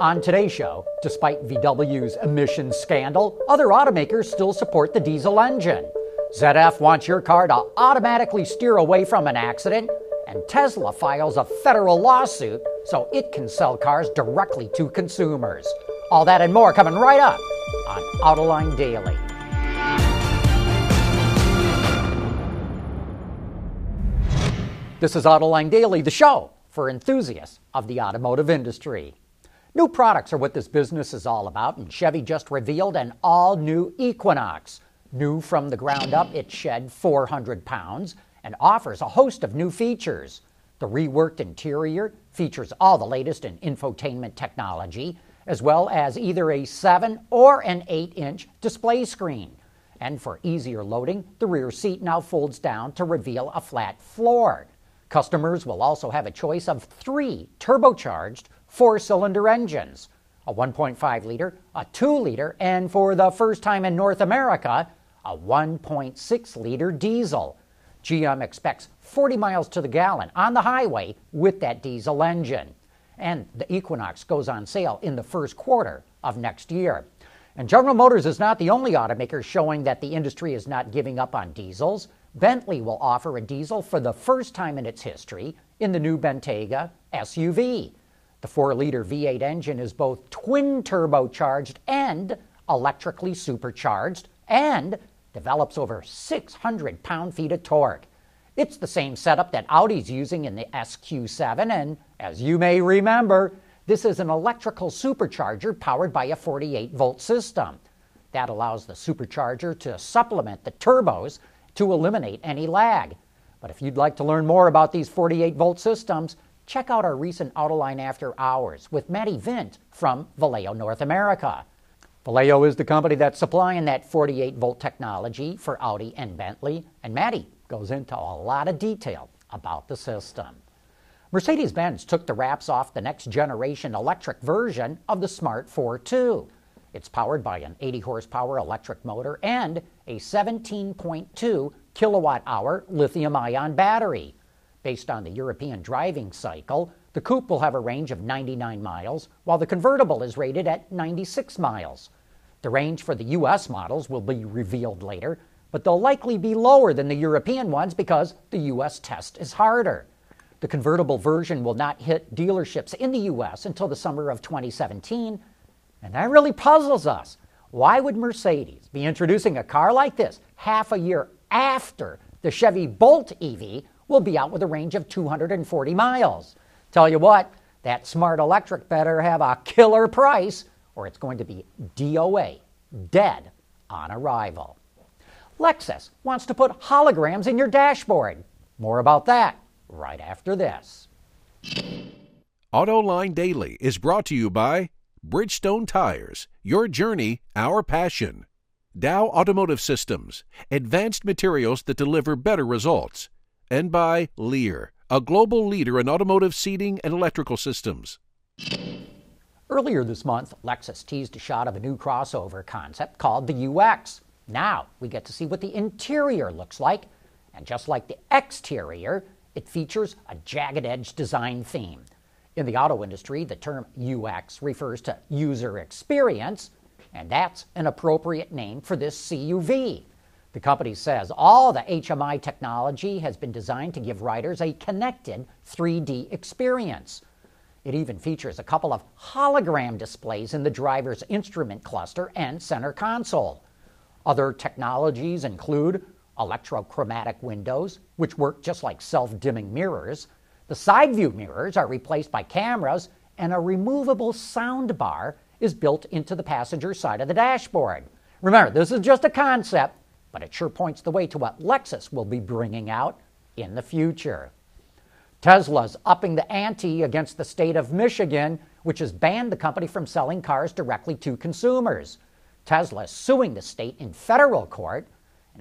On today's show, despite VW's emissions scandal, other automakers still support the diesel engine. ZF wants your car to automatically steer away from an accident, and Tesla files a federal lawsuit so it can sell cars directly to consumers. All that and more coming right up on Autoline Daily. This is Autoline Daily, the show for enthusiasts of the automotive industry. New products are what this business is all about, and Chevy just revealed an all new Equinox. New from the ground up, it shed 400 pounds and offers a host of new features. The reworked interior features all the latest in infotainment technology, as well as either a 7 or an 8 inch display screen. And for easier loading, the rear seat now folds down to reveal a flat floor. Customers will also have a choice of three turbocharged four cylinder engines a 1.5 liter, a 2 liter, and for the first time in North America, a 1.6 liter diesel. GM expects 40 miles to the gallon on the highway with that diesel engine. And the Equinox goes on sale in the first quarter of next year. And General Motors is not the only automaker showing that the industry is not giving up on diesels. Bentley will offer a diesel for the first time in its history in the new Bentayga SUV. The 4 liter V8 engine is both twin turbocharged and electrically supercharged and develops over 600 pound feet of torque. It's the same setup that Audi's using in the SQ7, and as you may remember, this is an electrical supercharger powered by a 48 volt system. That allows the supercharger to supplement the turbos to eliminate any lag. But if you'd like to learn more about these 48 volt systems, check out our recent Autoline After Hours with Matty Vint from Valeo North America. Valeo is the company that's supplying that 48 volt technology for Audi and Bentley, and Matty goes into a lot of detail about the system. Mercedes Benz took the wraps off the next generation electric version of the Smart fortwo. It's powered by an 80 horsepower electric motor and a 17.2 kilowatt hour lithium ion battery. Based on the European driving cycle, the coupe will have a range of 99 miles, while the convertible is rated at 96 miles. The range for the US models will be revealed later, but they'll likely be lower than the European ones because the US test is harder. The convertible version will not hit dealerships in the US until the summer of 2017, and that really puzzles us. Why would Mercedes be introducing a car like this half a year after the Chevy Bolt EV will be out with a range of 240 miles? Tell you what, that smart electric better have a killer price or it's going to be DOA, dead on arrival. Lexus wants to put holograms in your dashboard. More about that right after this. AutoLine Daily is brought to you by Bridgestone Tires, your journey, our passion. Dow Automotive Systems, advanced materials that deliver better results. And by Lear, a global leader in automotive seating and electrical systems. Earlier this month, Lexus teased a shot of a new crossover concept called the UX. Now we get to see what the interior looks like, and just like the exterior, it features a jagged edge design theme. In the auto industry, the term UX refers to user experience, and that's an appropriate name for this CUV. The company says all the HMI technology has been designed to give riders a connected 3D experience. It even features a couple of hologram displays in the driver's instrument cluster and center console. Other technologies include electrochromatic windows, which work just like self dimming mirrors, the side view mirrors are replaced by cameras, and a removable sound bar is built into the passenger side of the dashboard. Remember, this is just a concept, but it sure points the way to what Lexus will be bringing out in the future. Tesla's upping the ante against the state of Michigan, which has banned the company from selling cars directly to consumers. Tesla is suing the state in federal court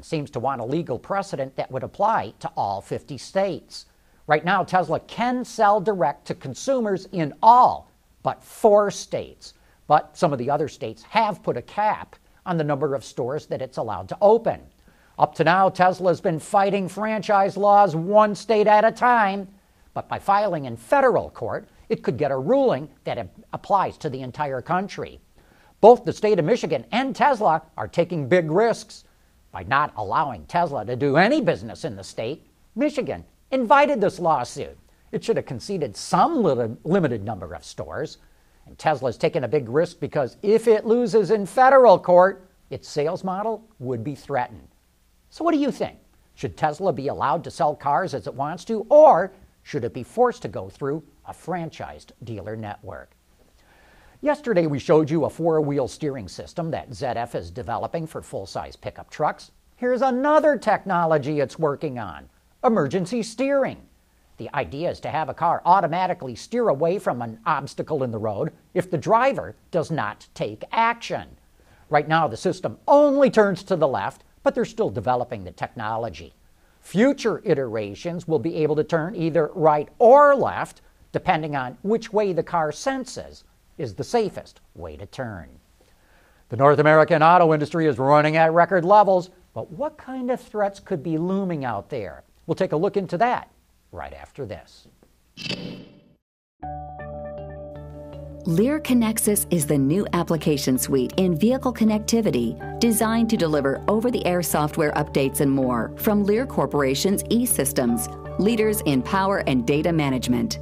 seems to want a legal precedent that would apply to all 50 states. Right now, Tesla can sell direct to consumers in all but four states. But some of the other states have put a cap on the number of stores that it's allowed to open. Up to now, Tesla has been fighting franchise laws one state at a time, but by filing in federal court, it could get a ruling that applies to the entire country. Both the state of Michigan and Tesla are taking big risks. By not allowing Tesla to do any business in the state, Michigan invited this lawsuit. It should have conceded some limited number of stores. And Tesla's taken a big risk because if it loses in federal court, its sales model would be threatened. So, what do you think? Should Tesla be allowed to sell cars as it wants to, or should it be forced to go through a franchised dealer network? Yesterday, we showed you a four wheel steering system that ZF is developing for full size pickup trucks. Here's another technology it's working on emergency steering. The idea is to have a car automatically steer away from an obstacle in the road if the driver does not take action. Right now, the system only turns to the left, but they're still developing the technology. Future iterations will be able to turn either right or left, depending on which way the car senses is the safest way to turn. The North American auto industry is running at record levels, but what kind of threats could be looming out there? We'll take a look into that right after this. Lear Connexus is the new application suite in vehicle connectivity designed to deliver over the air software updates and more from Lear Corporation's e systems, leaders in power and data management.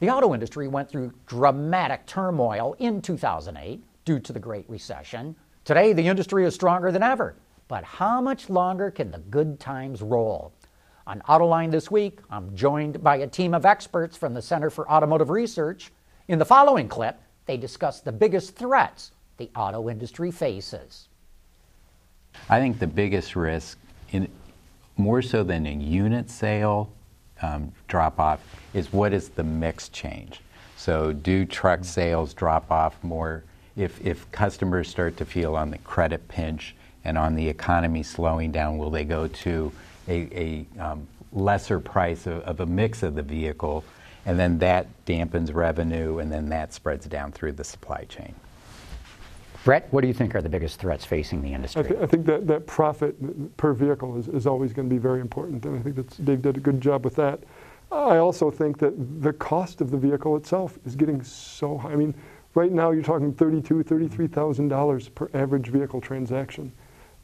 The auto industry went through dramatic turmoil in 2008 due to the Great Recession. Today, the industry is stronger than ever. But how much longer can the good times roll? On Autoline this week, I'm joined by a team of experts from the Center for Automotive Research. In the following clip, they discuss the biggest threats the auto industry faces. I think the biggest risk, in, more so than a unit sale um, drop off, is what is the mix change. So, do truck mm-hmm. sales drop off more if, if customers start to feel on the credit pinch and on the economy slowing down? Will they go to a, a um, lesser price of, of, a mix of the vehicle, and then that dampens revenue, and then that spreads down through the supply chain. Brett, what do you think are the biggest threats facing the industry? I, th- I think that, that profit per vehicle is, is always going to be very important, and I think that Dave did a good job with that. I also think that the cost of the vehicle itself is getting so high. I mean, right now you're talking thirty-two, thirty-three thousand dollars per average vehicle transaction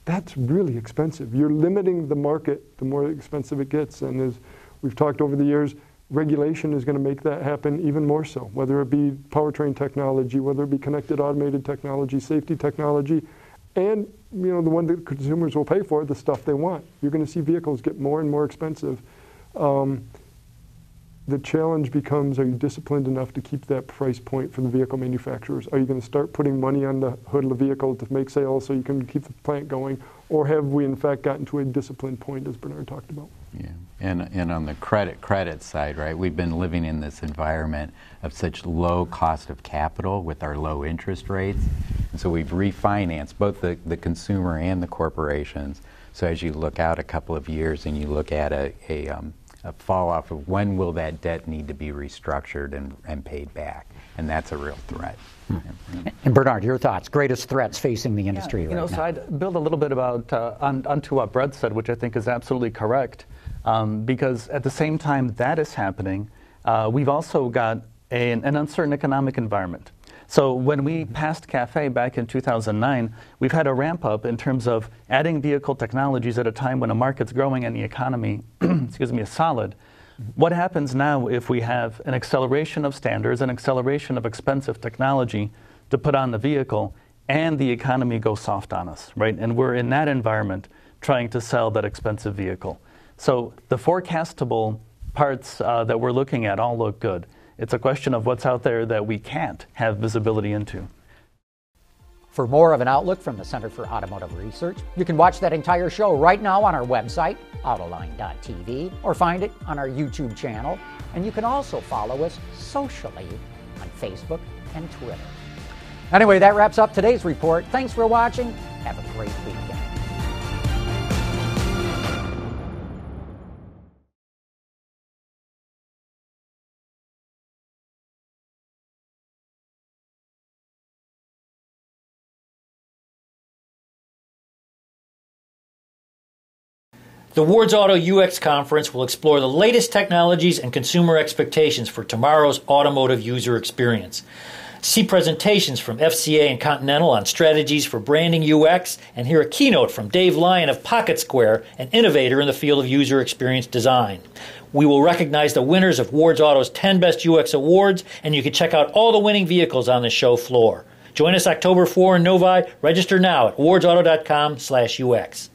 that's really expensive. You're limiting the market the more expensive it gets. And as we've talked over the years, regulation is going to make that happen even more so, whether it be powertrain technology, whether it be connected automated technology, safety technology, and you know the one that consumers will pay for, the stuff they want. You're going to see vehicles get more and more expensive. Um, the challenge becomes are you disciplined enough to keep that price point for the vehicle manufacturers? Are you going to start putting money on the hood of the vehicle to make sales so you can keep the plant going? Or have we in fact gotten to a disciplined point as Bernard talked about? Yeah, and, and on the credit credit side, right, we've been living in this environment of such low cost of capital with our low interest rates. And so we've refinanced both the, the consumer and the corporations. So as you look out a couple of years and you look at a, a um, a fall off of when will that debt need to be restructured and, and paid back. And that's a real threat. Hmm. And Bernard, your thoughts, greatest threats facing the industry yeah, you right know, now. So I'd build a little bit about uh, on, onto what Brett said, which I think is absolutely correct. Um, because at the same time that is happening, uh, we've also got a, an uncertain economic environment. So when we passed CAFE back in 2009, we've had a ramp up in terms of adding vehicle technologies at a time when a market's growing and the economy, excuse me, is solid. What happens now if we have an acceleration of standards, an acceleration of expensive technology to put on the vehicle, and the economy goes soft on us, right? And we're in that environment trying to sell that expensive vehicle. So the forecastable parts uh, that we're looking at all look good. It's a question of what's out there that we can't have visibility into. For more of an outlook from the Center for Automotive Research, you can watch that entire show right now on our website, autoline.tv, or find it on our YouTube channel. And you can also follow us socially on Facebook and Twitter. Anyway, that wraps up today's report. Thanks for watching. Have a great weekend. The Ward's Auto UX Conference will explore the latest technologies and consumer expectations for tomorrow's automotive user experience. See presentations from FCA and Continental on strategies for branding UX, and hear a keynote from Dave Lyon of Pocket Square, an innovator in the field of user experience design. We will recognize the winners of Ward's Auto's 10 Best UX Awards, and you can check out all the winning vehicles on the show floor. Join us October 4 in Novi. Register now at wardsauto.com slash UX.